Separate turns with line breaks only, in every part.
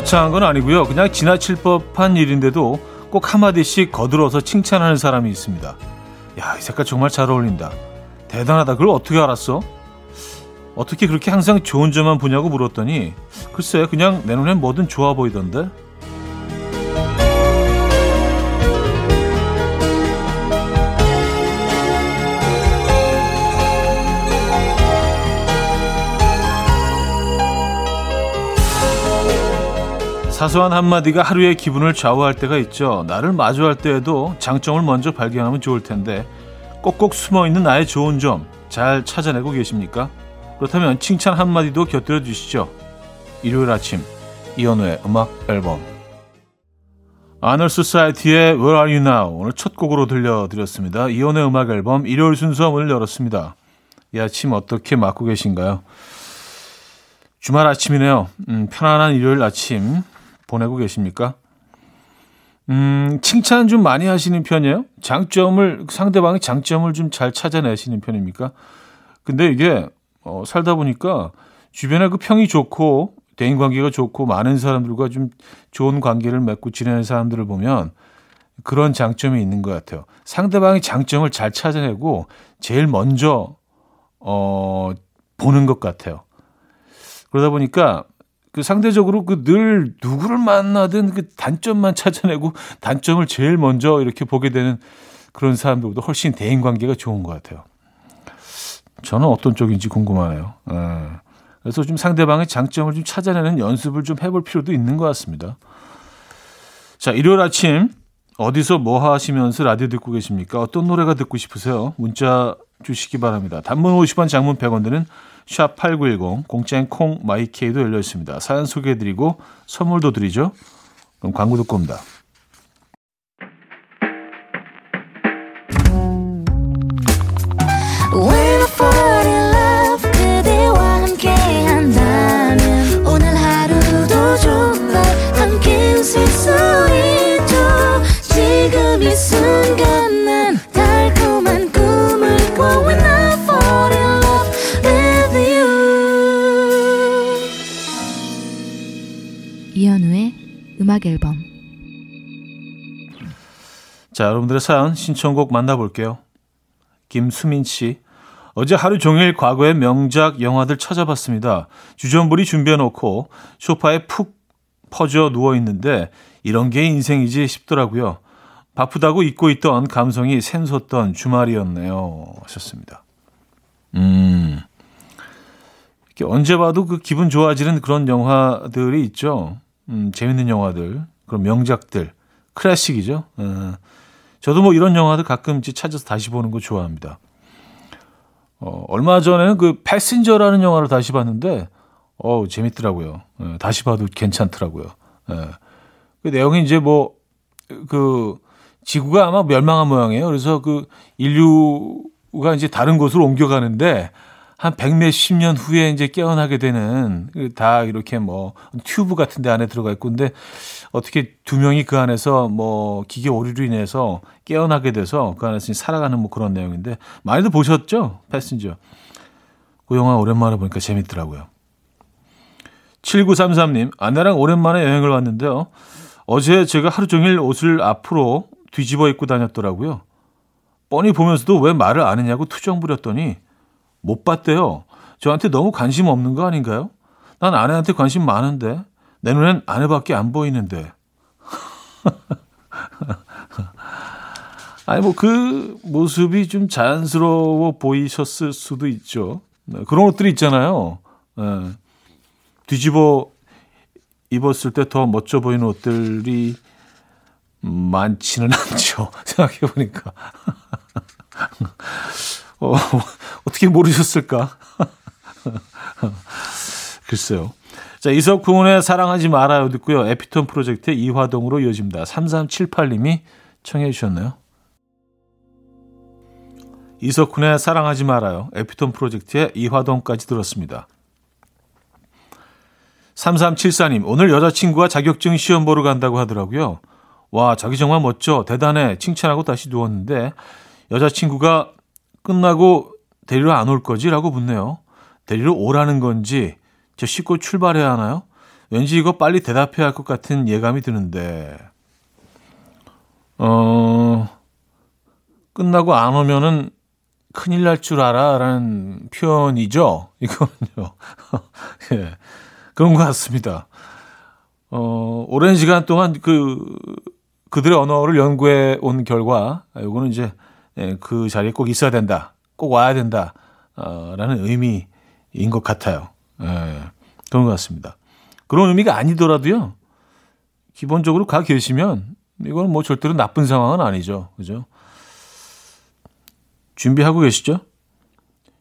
거창한 건 아니고요. 그냥 지나칠 법한 일인데도 꼭 한마디씩 거들어서 칭찬하는 사람이 있습니다. 야, 이 색깔 정말 잘 어울린다. 대단하다. 그걸 어떻게 알았어? 어떻게 그렇게 항상 좋은 점만 보냐고 물었더니 글쎄 그냥 내 눈엔 뭐든 좋아 보이던데 사소한 한마디가 하루의 기분을 좌우할 때가 있죠. 나를 마주할 때에도 장점을 먼저 발견하면 좋을 텐데 꼭꼭 숨어 있는 나의 좋은 점 잘 찾아내고 계십니까? 그렇다면 칭찬 한마디도 곁들여 주시죠. 일요일 아침 이현우의 음악 앨범 아널 소사이티의 Where Are You Now 오늘 첫 곡으로 들려드렸습니다. 이현우의 음악 앨범 일요일 순서 문을 열었습니다. 이 아침 어떻게 맞고 계신가요? 주말 아침이네요. 음, 편안한 일요일 아침 보내고 계십니까? 음, 칭찬 좀 많이 하시는 편이에요? 장점을, 상대방의 장점을 좀 잘 찾아내시는 편입니까? 근데 이게, 어, 살다 보니까 주변에 그 평이 좋고, 대인 관계가 좋고, 많은 사람들과 좀 좋은 관계를 맺고 지내는 사람들을 보면 그런 장점이 있는 것 같아요. 상대방의 장점을 잘 찾아내고, 제일 먼저, 어, 보는 것 같아요. 그러다 보니까 그 상대적으로 그 늘 누구를 만나든 그 단점만 찾아내고 단점을 제일 먼저 이렇게 보게 되는 그런 사람들보다 훨씬 대인 관계가 좋은 것 같아요. 저는 어떤 쪽인지 궁금하네요. 예. 그래서 좀 상대방의 장점을 좀 찾아내는 연습을 좀 해볼 필요도 있는 것 같습니다. 자, 일요일 아침 어디서 뭐 하시면서 라디오 듣고 계십니까? 어떤 노래가 듣고 싶으세요? 문자 주시기 바랍니다. 단문 50원, 장문 100원 드는 샵 8910 공짜인 콩 마이케이도 열려 있습니다. 사연 소개해드리고 선물도 드리죠. 그럼 광고 듣고 옵니다. 자, 여러분들의 사연 신청곡 만나볼게요. 김수민 씨. 어제 하루 종일 과거의 명작 영화들 찾아봤습니다. 주전부리 준비해놓고 소파에 푹 퍼져 누워있는데 이런 게 인생이지 싶더라고요. 바쁘다고 잊고 있던 감성이 샘솟던 주말이었네요. 하셨습니다. 음. 언제 봐도 그 기분 좋아지는 그런 영화들이 있죠. 음, 재밌는 영화들, 그런 명작들, 클래식이죠. 어, 저도 뭐 이런 영화들 가끔씩 찾아서 다시 보는 거 좋아합니다. 어, 얼마 전에는 그 패신저라는 영화를 다시 봤는데, 어 재밌더라고요. 예, 다시 봐도 괜찮더라고요. 예. 그 내용이 이제 뭐, 그, 지구가 아마 멸망한 모양이에요. 그래서 그 인류가 이제 다른 곳으로 옮겨가는데, 한 백몇십 년 후에 이제 깨어나게 되는 다 이렇게 뭐 튜브 같은 데 안에 들어가 있고 근데 어떻게 두 명이 그 안에서 뭐 기계 오류로 인해서 깨어나게 돼서 그 안에서 살아가는 뭐 그런 내용인데 많이들 보셨죠? 패신저. 그 영화 오랜만에 보니까 재밌더라고요. 7933님, 아내랑 오랜만에 여행을 왔는데요. 어제 제가 하루 종일 옷을 앞으로 뒤집어 입고 다녔더라고요. 뻔히 보면서도 왜 말을 안 했냐고 투정 부렸더니 못 봤대요. 저한테 너무 관심 없는 거 아닌가요? 난 아내한테 관심 많은데 내 눈엔 아내밖에 안 보이는데. 아니 뭐 그 모습이 좀 자연스러워 보이셨을 수도 있죠. 네, 그런 옷들이 있잖아요. 네. 뒤집어 입었을 때 더 멋져 보이는 옷들이 많지는 않죠. 생각해 보니까. 어, 어떻게 모르셨을까? 글쎄요. 자, 이석훈의 사랑하지 말아요 듣고요. 에피톤 프로젝트의 이화동으로 이어집니다. 3378님이 청해 주셨나요? 이석훈의 사랑하지 말아요. 에피톤 프로젝트의 이화동까지 들었습니다. 3374님, 오늘 여자친구가 자격증 시험 보러 간다고 하더라고요. 와, 자기 정말 멋져. 대단해. 칭찬하고 다시 누웠는데, 여자친구가 끝나고 데리러 안 올 거지? 라고 묻네요. 데리러 오라는 건지 저 씻고 출발해야 하나요? 왠지 이거 빨리 대답해야 할 것 같은 예감이 드는데, 어, 끝나고 안 오면은 큰일 날 줄 알아 라는 표현이죠. 이거는요. 예. 그런 것 같습니다. 어, 오랜 시간 동안 그, 그들의 언어를 연구해 온 결과, 요거는 이제, 예, 그 자리에 꼭 있어야 된다. 꼭 와야 된다. 어, 라는 의미인 것 같아요. 예, 그런 것 같습니다. 그런 의미가 아니더라도요. 기본적으로 가 계시면 이건 뭐 절대로 나쁜 상황은 아니죠. 그죠? 준비하고 계시죠?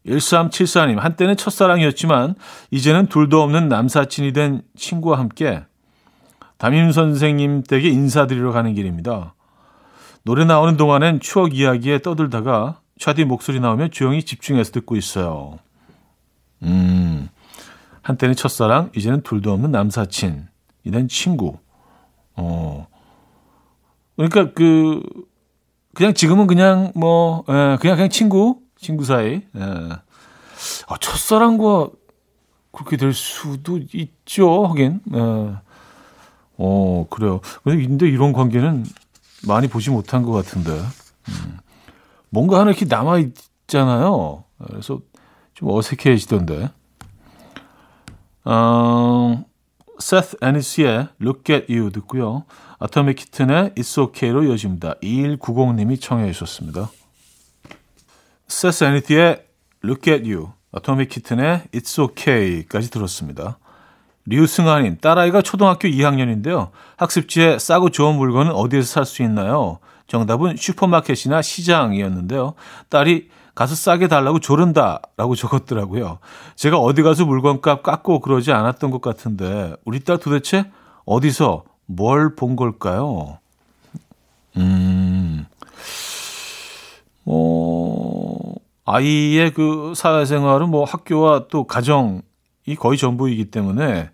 1374님, 한때는 첫사랑이었지만, 이제는 둘도 없는 남사친이 된 친구와 함께 담임 선생님 댁에 인사드리러 가는 길입니다. 노래 나오는 동안엔 추억 이야기에 떠들다가 차디 목소리 나오면 조용히 집중해서 듣고 있어요. 음, 한때는 첫사랑, 이제는 둘도 없는 남사친, 이된 친구. 어, 그러니까 그, 그냥 지금은 그냥 뭐, 예, 그냥 그냥 친구, 친구 사이. 예. 아, 첫사랑과 그렇게 될 수도 있죠, 하긴. 예. 어, 그래요. 근데 이런 관계는 많이 보지 못한 것 같은데. 음. 뭔가 하나 이렇게 남아 있잖아요. 그래서 좀 어색해지던데. 어, 세스 애니스의 Look at You 듣고요. 아토믹 키튼의 It's OK로 이어집니다. 2190님이 청해 주셨습니다. 세스 애니스의 Look at You, 아토믹 키튼의 It's OK까지 들었습니다. 류승아님, 딸아이가 초등학교 2학년인데요. 학습지에 싸고 좋은 물건은 어디에서 살 수 있나요? 정답은 슈퍼마켓이나 시장이었는데요. 딸이 가서 싸게 달라고 조른다 라고 적었더라고요. 제가 어디 가서 물건값 깎고 그러지 않았던 것 같은데 우리 딸 도대체 어디서 뭘 본 걸까요? 음, 어, 아이의 그 사회생활은 뭐 학교와 또 가정이 거의 전부이기 때문에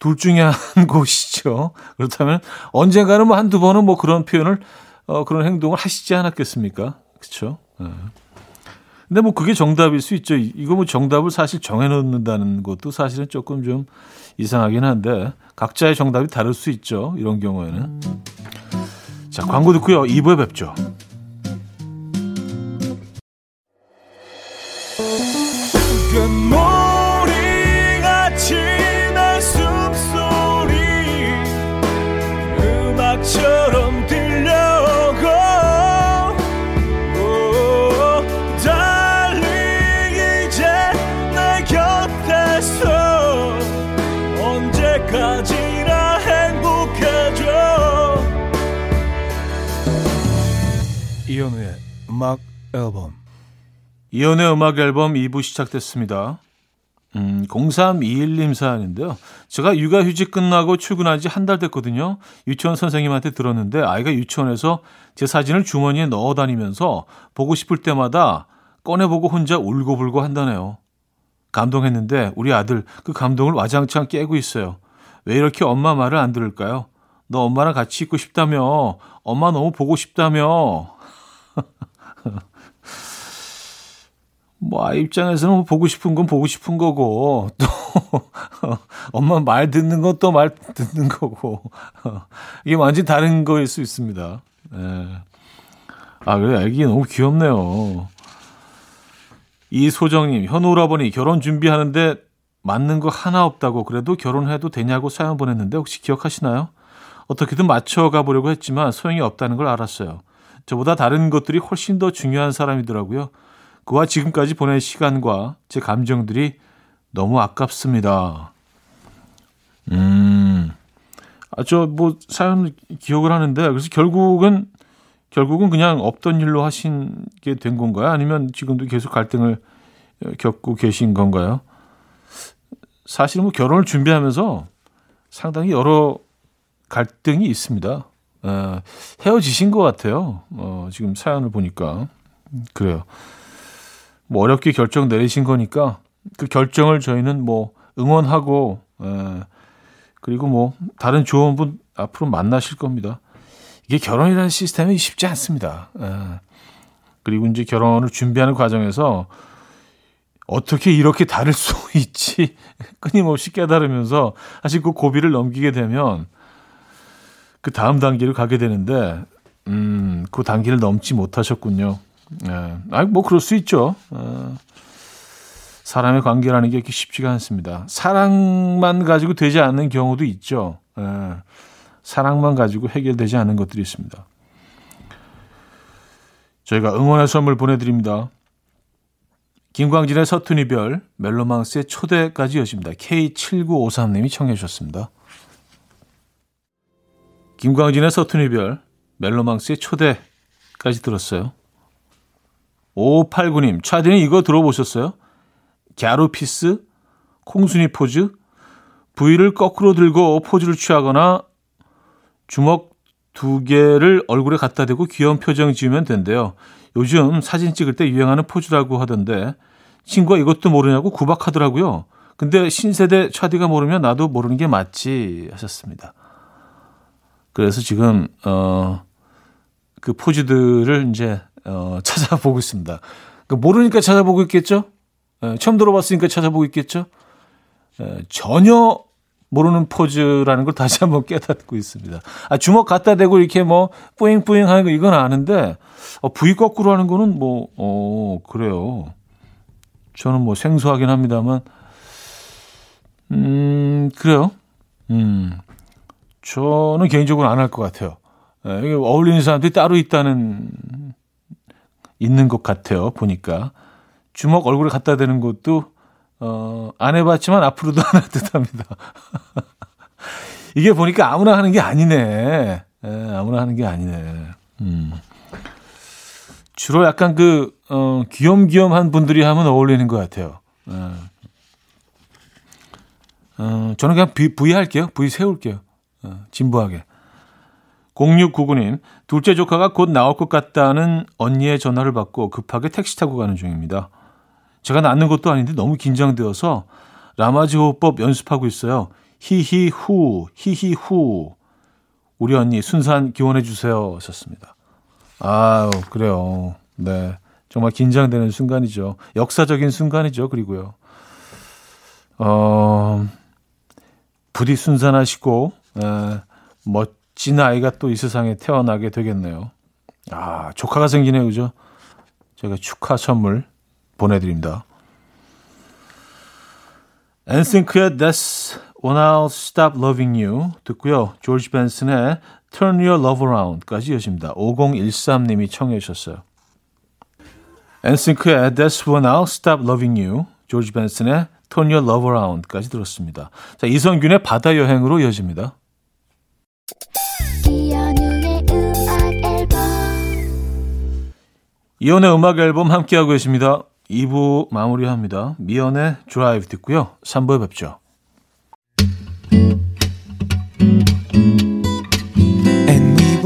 둘 중에 한 곳이죠. 그렇다면 언젠가는 뭐 한두 번은 뭐 그런 표현을 어, 그런 행동을 하시지 않았겠습니까? 그렇죠. 네. 근데 뭐 그게 정답일 수 있죠. 이거 뭐 정답을 사실 정해놓는다는 것도 사실은 조금 좀 이상하긴 한데 각자의 정답이 다를 수 있죠. 이런 경우에는. 자 광고 듣고요. 2부에 뵙죠. 이현우의 음악 앨범 이현우의 음악 앨범 2부 시작됐습니다. 음, 0321님 사연인데요. 제가 육아휴직 끝나고 출근한 지 한 달 됐거든요. 유치원 선생님한테 들었는데 아이가 유치원에서 제 사진을 주머니에 넣어 다니면서 보고 싶을 때마다 꺼내보고 혼자 울고불고 한다네요. 감동했는데 우리 아들 그 감동을 와장창 깨고 있어요. 왜 이렇게 엄마 말을 안 들을까요? 너 엄마랑 같이 있고 싶다며. 엄마 너무 보고 싶다며. 뭐, 아이 입장에서는 뭐 보고 싶은 건 보고 싶은 거고, 또, 엄마 말 듣는 건 또 말 듣는 거고, 이게 완전히 다른 거일 수 있습니다. 예. 아, 그래, 애기 너무 귀엽네요. 이소정님, 현우 오라버니 결혼 준비하는데 맞는 거 하나 없다고 그래도 결혼해도 되냐고 사연 보냈는데 혹시 기억하시나요? 어떻게든 맞춰가 보려고 했지만 소용이 없다는 걸 알았어요. 저보다 다른 것들이 훨씬 더 중요한 사람이더라고요. 그와 지금까지 보낸 시간과 제 감정들이 너무 아깝습니다. 음, 아, 저, 뭐, 사연 기억을 하는데, 그래서 결국은, 결국은 그냥 없던 일로 하신 게 된 건가요? 아니면 지금도 계속 갈등을 겪고 계신 건가요? 사실은 뭐 결혼을 준비하면서 상당히 여러 갈등이 있습니다. 어, 헤어지신 것 같아요. 어, 지금 사연을 보니까. 그래요. 뭐 어렵게 결정 내리신 거니까 그 결정을 저희는 뭐 응원하고, 에, 그리고 뭐 다른 좋은 분 앞으로 만나실 겁니다. 이게 결혼이라는 시스템이 쉽지 않습니다. 에, 그리고 이제 결혼을 준비하는 과정에서 어떻게 이렇게 다를 수 있지? 끊임없이 깨달으면서 사실 그 고비를 넘기게 되면 그 다음 단계로 가게 되는데, 음, 그 단계를 넘지 못하셨군요. 예. 아, 뭐 그럴 수 있죠. 어, 사람의 관계라는 게 이렇게 쉽지가 않습니다. 사랑만 가지고 되지 않는 경우도 있죠. 예. 사랑만 가지고 해결되지 않는 것들이 있습니다. 저희가 응원의 선물 보내드립니다. 김광진의 서툰 이별, 멜로망스의 초대까지 여십니다. K7953님이 청해 주셨습니다. 김광진의 서툰 이별, 멜로망스의 초대까지 들었어요. 5589님, 차디는 이거 들어보셨어요? 갸루피스, 콩순이 포즈, 부위를 거꾸로 들고 포즈를 취하거나 주먹 두 개를 얼굴에 갖다 대고 귀여운 표정 지으면 된대요. 요즘 사진 찍을 때 유행하는 포즈라고 하던데 친구가 이것도 모르냐고 구박하더라고요. 근데 신세대 차디가 모르면 나도 모르는 게 맞지 하셨습니다. 그래서 지금 어 그 포즈들을 이제 어 찾아보고 있습니다. 그 모르니까 찾아보고 있겠죠? 에, 처음 들어봤으니까 찾아보고 있겠죠? 에, 전혀 모르는 포즈라는 걸 다시 한번 깨닫고 있습니다. 아, 주먹 갖다 대고 이렇게 뭐 뿌잉뿌잉 하는 거 이건 아는데 어, 부위 거꾸로 하는 거는 뭐 어, 그래요. 저는 뭐 생소하긴 합니다만 음, 그래요. 음. 저는 개인적으로 안 할 것 같아요. 예, 어울리는 사람들이 따로 있다는 있는 것 같아요. 보니까 주먹 얼굴에 갖다 대는 것도 어, 안 해봤지만 앞으로도 안 할 듯합니다. 이게 보니까 아무나 하는 게 아니네. 예, 아무나 하는 게 아니네. 음. 주로 약간 그 어, 귀염귀염한 분들이 하면 어울리는 것 같아요. 예. 어, 저는 그냥 부, 부위 할게요. 부위 세울게요. 어, 진부하게. 0699님, 둘째 조카가 곧 나올 것 같다는 언니의 전화를 받고 급하게 택시 타고 가는 중입니다. 제가 낳는 것도 아닌데 너무 긴장되어서 라마지 호흡법 연습하고 있어요. 히히후, 히히후. 우리 언니 순산 기원해 주세요. 하셨습니다. 아유, 그래요. 네. 정말 긴장되는 순간이죠. 역사적인 순간이죠. 그리고요. 어, 부디 순산하시고, 에, 멋진 아이가 또 이 세상에 태어나게 되겠네요. 아, 조카가 생기네요. 그죠? 제가 축하 선물 보내드립니다. 엔싱크의 That's When I'll Stop Loving You 듣고요. 조지 벤슨의 Turn Your Love Around까지 여십니다. 5013님이 청해 주셨어요. 엔싱크의 That's When I'll Stop Loving You, 조지 벤슨의 Turn Your Love Around까지 들었습니다. 자, 이성균의 바다 여행으로 이어집니다. 이연의 음악 앨범 함께하고 계십니다. 2부 마무리합니다. 미연의 드라이브 듣고요. 3부에 뵙죠.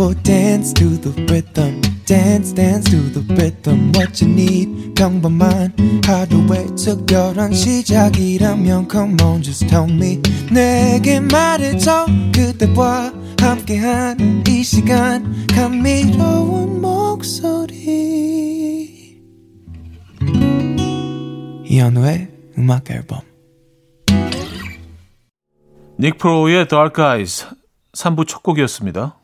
Will dance to the rhythm. dance dance to the rhythm what you need 평범한 하루의 특별한 시작이라면 come on just tell me 내게 말해줘 그대와 함께한 이 시간 감미로운 목소리 이현우의 음악 앨범 닉 프로의 Dark Eyes 3부 첫 곡이었습니다.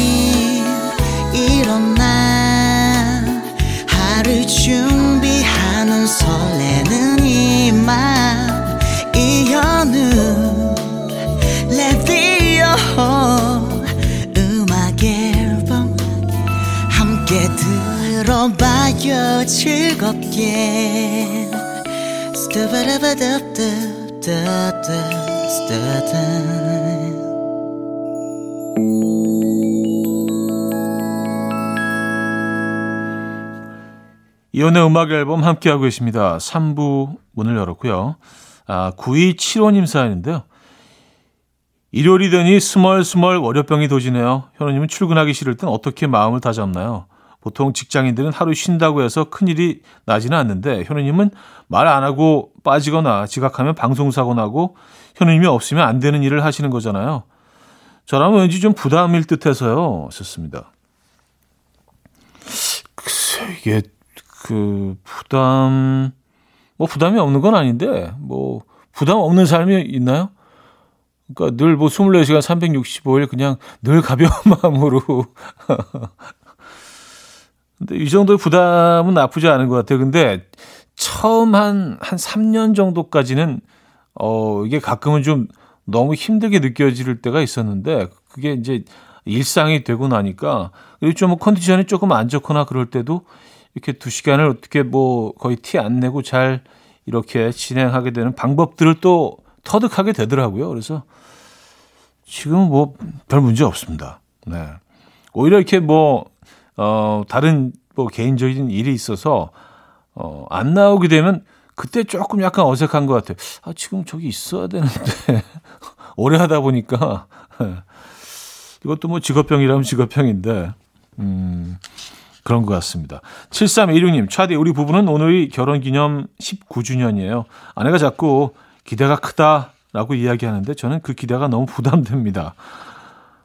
들어봐요 즐겁게 이혼의 음악 앨범 함께하고 계십니다. 3부 문을 열었고요. 아, 9275님 사연인데요. 일요일이더니 스멀스멀 월요병이 도지네요. 현우님은 출근하기 싫을 땐 어떻게 마음을 다잡나요? 보통 직장인들은 하루 쉰다고 해서 큰일이 나지는 않는데 현우님은 말 안 하고 빠지거나 지각하면 방송사고 나고 현우님이 없으면 안 되는 일을 하시는 거잖아요. 저라면 왠지 좀 부담일 듯 해서요. 썼습니다. 글쎄 이게 그 부담 뭐 부담이 없는 건 아닌데 뭐 부담 없는 삶이 있나요? 그러니까 늘 뭐 24시간 365일 그냥 늘 가벼운 마음으로 근데 이 정도의 부담은 나쁘지 않은 것 같아요. 근데 처음 한, 한 3년 정도까지는, 어, 이게 가끔은 좀 너무 힘들게 느껴질 때가 있었는데, 그게 이제 일상이 되고 나니까, 그리고 좀 컨디션이 조금 안 좋거나 그럴 때도 이렇게 두 시간을 어떻게 뭐 거의 티 안 내고 잘 이렇게 진행하게 되는 방법들을 또 터득하게 되더라고요. 그래서 지금은 뭐 별 문제 없습니다. 네. 오히려 이렇게 뭐 어, 다른 뭐 개인적인 일이 있어서 어, 안 나오게 되면 그때 조금 약간 어색한 것 같아요. 아, 지금 저기 있어야 되는데. 오래 하다 보니까. 이것도 뭐 직업병이라면 직업병인데. 음, 그런 것 같습니다. 7316님, 차디, 우리 부부는 오늘이 결혼 기념 19주년이에요. 아내가 자꾸 기대가 크다라고 이야기하는데 저는 그 기대가 너무 부담됩니다.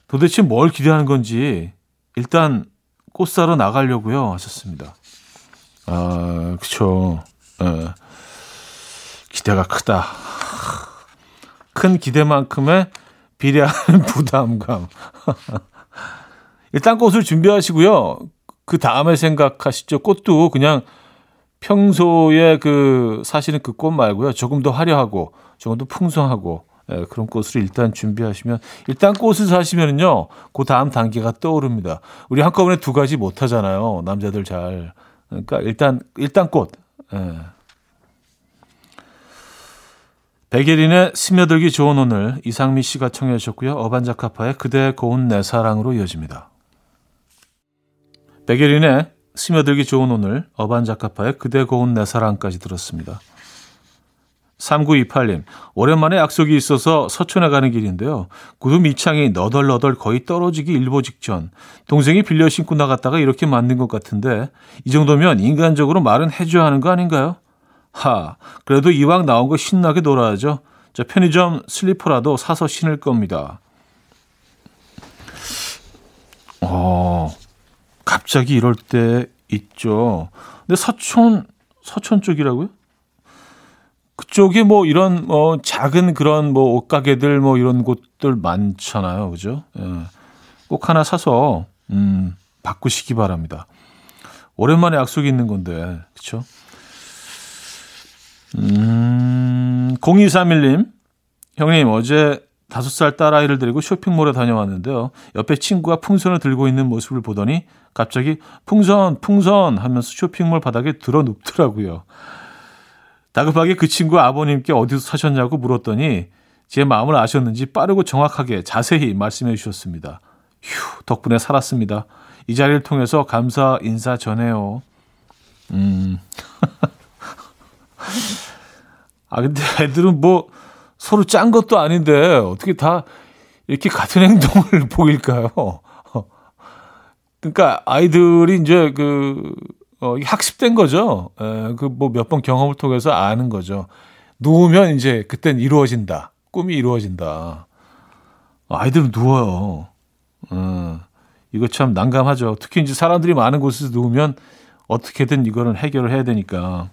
도대체 뭘 기대하는 건지 일단 꽃 사러 나가려고요. 하셨습니다. 아, 그쵸. 예. 기대가 크다. 큰 기대만큼의 비례하는 부담감. 일단 꽃을 준비하시고요. 그 다음에 생각하시죠. 꽃도 그냥 평소에 그 사시는 그꽃 말고요. 조금 더 화려하고, 조금 더 풍성하고, 예, 그런 꽃을 일단 준비하시면 일단 꽃을 사시면은요 그 다음 단계가 떠오릅니다. 우리 한꺼번에 두 가지 못 하잖아요. 남자들 잘. 그러니까 일단 일단 꽃. 예. 백예린의 스며들기 좋은 오늘 이상미 씨가 청해 주셨고요. 어반자카파의 그대 고운 내 사랑으로 이어집니다. 백예린의 스며들기 좋은 오늘 어반자카파의 그대 고운 내 사랑까지 들었습니다. 3928님, 오랜만에 약속이 있어서 서촌에 가는 길인데요. 구두 밑창이 너덜너덜 거의 떨어지기 일보 직전. 동생이 빌려 신고 나갔다가 이렇게 만든 것 같은데, 이 정도면 인간적으로 말은 해줘야 하는 거 아닌가요? 하, 그래도 이왕 나온 거 신나게 놀아야죠. 저 편의점 슬리퍼라도 사서 신을 겁니다. 어, 갑자기 이럴 때 있죠. 근데 서촌, 서촌 쪽이라고요? 그쪽에 뭐 이런 뭐 작은 그런 뭐 옷가게들 뭐 이런 곳들 많잖아요. 그죠? 예. 꼭 하나 사서 음, 바꾸시기 바랍니다. 오랜만에 약속이 있는 건데. 그렇죠? 음, 0231님. 형님, 어제 다섯 살 딸아이를 데리고 쇼핑몰에 다녀왔는데요. 옆에 친구가 풍선을 들고 있는 모습을 보더니 갑자기 풍선, 풍선 하면서 쇼핑몰 바닥에 들어 눕더라고요. 다급하게 그 친구 아버님께 어디서 사셨냐고 물었더니 제 마음을 아셨는지 빠르고 정확하게 자세히 말씀해 주셨습니다. 휴, 덕분에 살았습니다. 이 자리를 통해서 감사 인사 전해요. 음. 아, 근데 애들은 뭐 서로 짠 것도 아닌데 어떻게 다 이렇게 같은 행동을 보일까요? 그러니까 아이들이 이제 그, 어, 학습된 거죠. 그 뭐 몇 번 경험을 통해서 아는 거죠. 누우면 이제 그땐 이루어진다. 꿈이 이루어진다. 아이들은 누워요. 어, 이거 참 난감하죠. 특히 이제 사람들이 많은 곳에서 누우면 어떻게든 이거는 해결을 해야 되니까.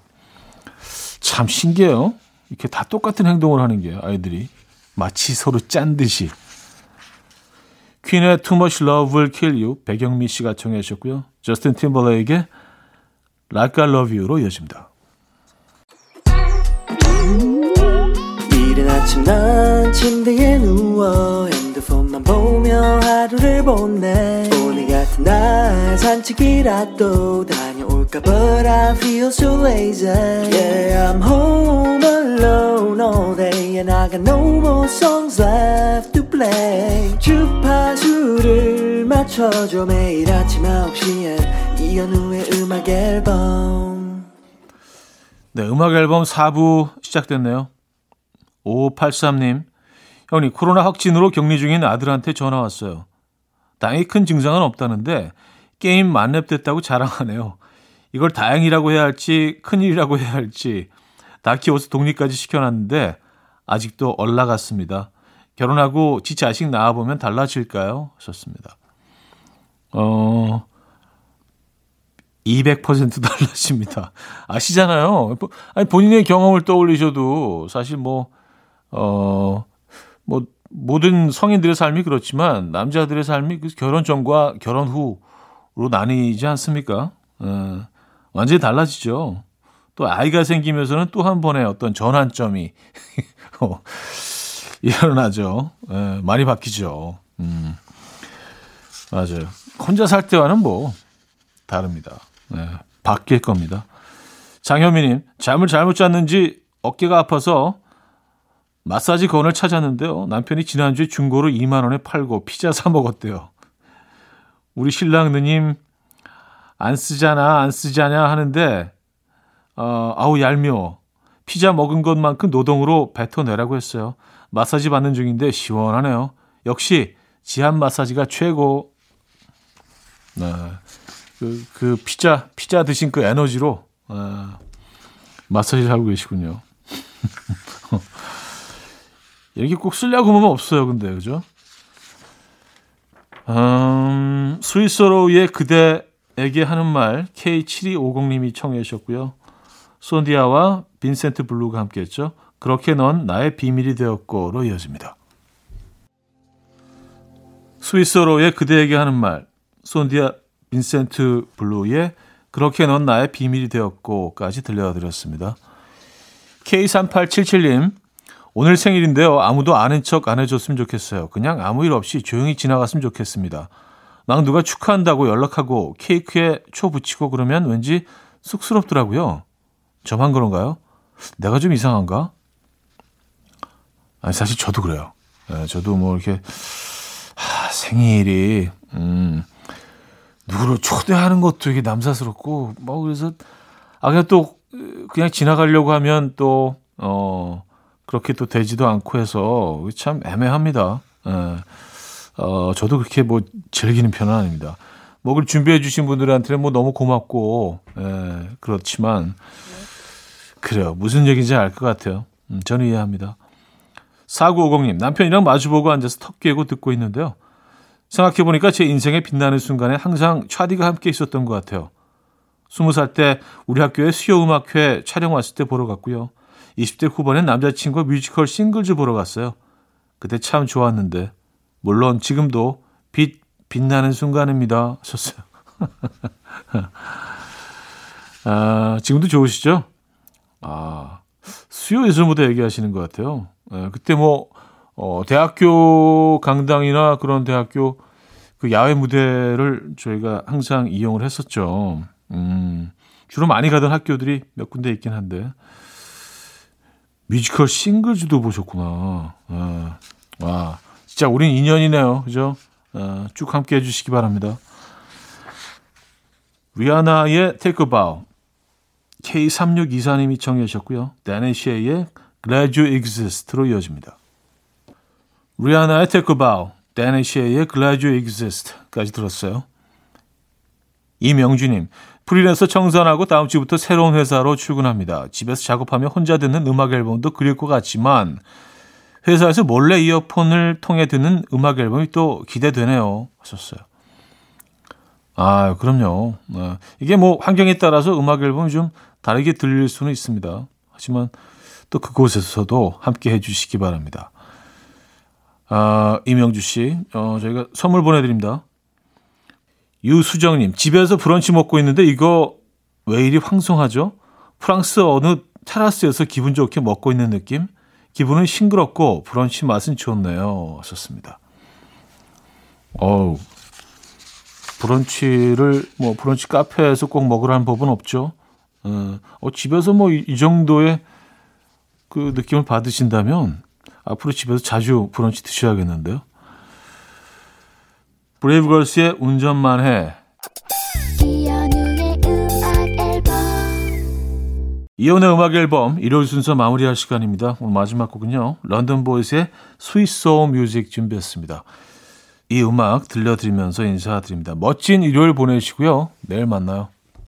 참 신기해요. 이렇게 다 똑같은 행동을 하는 게 아이들이. 마치 서로 짠 듯이. 퀸의 Too Much Love Will Kill You 배경미 씨가 청해 주셨고요. 저스틴 팀벌레에게 Like I Love You로 이어집니다. 이른 아침 난 침대에 누워 핸드폰만 보며 하루를 보내 오늘 같은 날 산책이라도 다 녀올까 But I feel so lazy. Yeah I'm home alone all day And I got no more songs left to play. 주파수를 맞춰줘 매일 아침 9시에. 이현우의 음악 앨범. 네 음악 앨범 4부 시작됐네요. 5583님 형님 코로나 확진으로 격리 중인 아들한테 전화 왔어요. 다행히 큰 증상은 없다는데 게임 만렙됐다고 자랑하네요 이걸 다행이라고 해야 할지 큰일이라고 해야 할지 다 키워서 독립까지 시켜놨는데 아직도 얼라갔습니다. 결혼하고 지 자식 낳아보면 달라질까요? 하셨습니다. 어, 200% 달라집니다. 아시잖아요. 아니, 본인의 경험을 떠올리셔도 사실 뭐, 어, 뭐, 모든 성인들의 삶이 그렇지만 남자들의 삶이 그 결혼 전과 결혼 후로 나뉘지 않습니까? 어, 완전히 달라지죠. 또 아이가 생기면서는 또 한 번의 어떤 전환점이 어, 일어나죠. 예, 많이 바뀌죠. 음, 맞아요. 혼자 살 때와는 뭐 다릅니다. 예, 바뀔 겁니다. 장현미님, 잠을 잘못 잤는지 어깨가 아파서 마사지 건을 찾았는데요. 남편이 지난주에 중고로 2만 원에 팔고 피자 사 먹었대요. 우리 신랑 누님 안 쓰잖아, 안 쓰자냐 하는데, 어, 아우, 얄미워. 피자 먹은 것만큼 노동으로 뱉어내라고 했어요. 마사지 받는 중인데 시원하네요. 역시 지한 마사지가 최고. 네. 그, 그 피자, 피자 드신 그 에너지로, 어, 마사지를 하고 계시군요. 이렇게 꼭 쓰려고 하면 없어요, 근데, 그죠? 음, 스위스로의 그대 에게 하는 말 K7250님이 청해 주셨고요. 손디아와 빈센트 블루가 함께했죠. 그렇게 넌 나의 비밀이 되었고로 이어집니다. 스윗소로우의 그대에게 하는 말 손디아 빈센트 블루의 그렇게 넌 나의 비밀이 되었고까지 들려드렸습니다. K3877님 오늘 생일인데요. 아무도 아는 척 안 해줬으면 좋겠어요. 그냥 아무 일 없이 조용히 지나갔으면 좋겠습니다. 막 누가 축하한다고 연락하고 케이크에 초 붙이고 그러면 왠지 쑥스럽더라고요. 저만 그런가요? 내가 좀 이상한가? 아니, 사실 저도 그래요. 네, 저도 뭐 이렇게, 하, 생일이, 음, 누구를 초대하는 것도 이게 남사스럽고, 뭐, 그래서, 아, 그냥 또, 그냥 지나가려고 하면 또, 어, 그렇게 또 되지도 않고 해서 참 애매합니다. 예. 어, 저도 그렇게 뭐 즐기는 편은 아닙니다. 먹을 준비해 주신 분들한테는 뭐 너무 고맙고, 예, 그렇지만, 그래요. 무슨 얘기인지 알 것 같아요. 음, 저는 이해합니다. 4950님, 남편이랑 마주보고 앉아서 턱 깨고 듣고 있는데요. 생각해보니까 제 인생의 빛나는 순간에 항상 차디가 함께 있었던 것 같아요. 20살 때 우리 학교에 수요음악회 촬영 왔을 때 보러 갔고요. 20대 후반엔 남자친구와 뮤지컬 싱글즈 보러 갔어요. 그때 참 좋았는데 물론 지금도 빛 빛나는 순간입니다. 하셨어요. 아, 지금도 좋으시죠? 아, 수요 예술 무대 얘기하시는 것 같아요. 예, 그때 뭐, 어, 대학교 강당이나 그런 대학교 그 야외 무대를 저희가 항상 이용을 했었죠. 음, 주로 많이 가던 학교들이 몇 군데 있긴 한데. 뮤지컬 싱글즈도 보셨구나. 아, 와. 진짜 우린 인연이네요. 그죠? 어, 쭉 함께 해주시기 바랍니다. 리아나의 Take a Bow. K3624님이 청해 주셨고요. 댄 앤 셰이의 Glad You Exist로 이어집니다. 리아나의 Take a Bow, 댄 앤 셰이의 Glad You Exist까지 들었어요. 이명주님, 프리랜서 청산하고 다음 주부터 새로운 회사로 출근합니다. 집에서 작업하며 혼자 듣는 음악 앨범도 그릴 것 같지만 회사에서 몰래 이어폰을 통해 듣는 음악 앨범이 또 기대되네요. 하셨어요. 아, 그럼요. 네. 이게 뭐 환경에 따라서 음악 앨범이 좀 다르게 들릴 수는 있습니다. 하지만 또 그곳에서도 함께 해주시기 바랍니다. 아, 이명주 씨, 어, 저희가 선물 보내드립니다. 유수정님, 집에서 브런치 먹고 있는데 이거 왜 이리 황송하죠? 프랑스 어느 테라스에서 기분 좋게 먹고 있는 느낌? 기분은 싱그럽고 브런치 맛은 좋네요. 하셨습니다. 어우, 브런치를 뭐 브런치 카페에서 꼭 먹으라는 법은 없죠. 어, 어 집에서 뭐이 정도의 그 느낌을 받으신다면 앞으로 집에서 자주 브런치 드셔야겠는데요. 브레이브걸스의 운전만 해. 이현우의 음악 앨범 일요일 순서 마무리할 시간입니다. 오늘 마지막 곡은요. 런던 보이즈의 Sweet Soul Music 준비했습니다. 이 음악 들려드리면서 인사드립니다. 멋진 일요일 보내시고요. 내일 만나요.